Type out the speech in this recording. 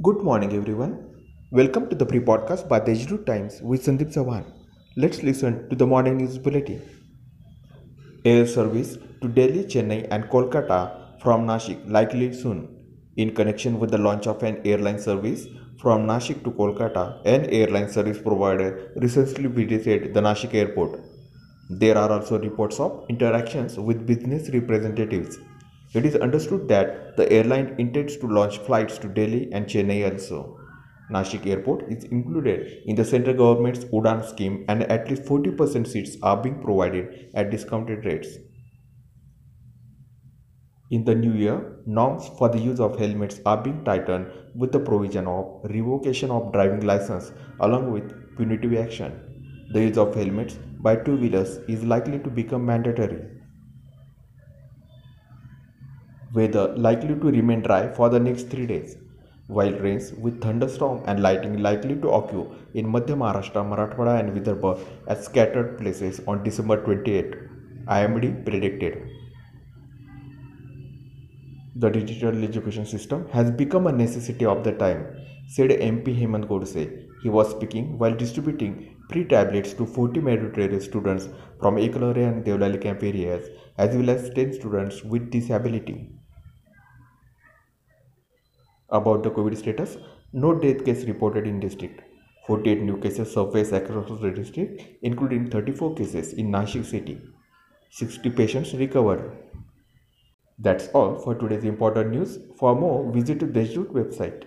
Good morning, everyone. Welcome to the pre podcast by Deshdoot Times with Sandeep Sawan. Let's listen to the morning news bulletin. Air service to Delhi, Chennai, and Kolkata from Nashik likely soon. In connection with the launch of an airline service from Nashik to Kolkata, an airline service provider recently visited the Nashik airport. There are also reports of interactions with business representatives. It is understood that the airline intends to launch flights to Delhi and Chennai also. Nashik Airport is included in the central government's Udan scheme and at least 40% seats are being provided at discounted rates. In the new year, norms for the use of helmets are being tightened with the provision of revocation of driving license along with punitive action. The use of helmets by two-wheelers is likely to become mandatory. Weather likely to remain dry for the next three days, while rains with thunderstorm and lightning likely to occur in Madhya Maharashtra, Marathwada and Vidarbha at scattered places on December 28, IMD predicted. The digital education system has become a necessity of the time, said MP Hemant Godse. He was speaking while distributing pre-tablets to 40 meritorious students from Eklavya and Devlali camp areas as well as 10 students with disability. About the COVID status, no death case reported in district. 48 new cases surfaced across the district, including 34 cases in Nashik city. 60 patients recovered. That's all for today's important news. For more, visit the Deshdoot website.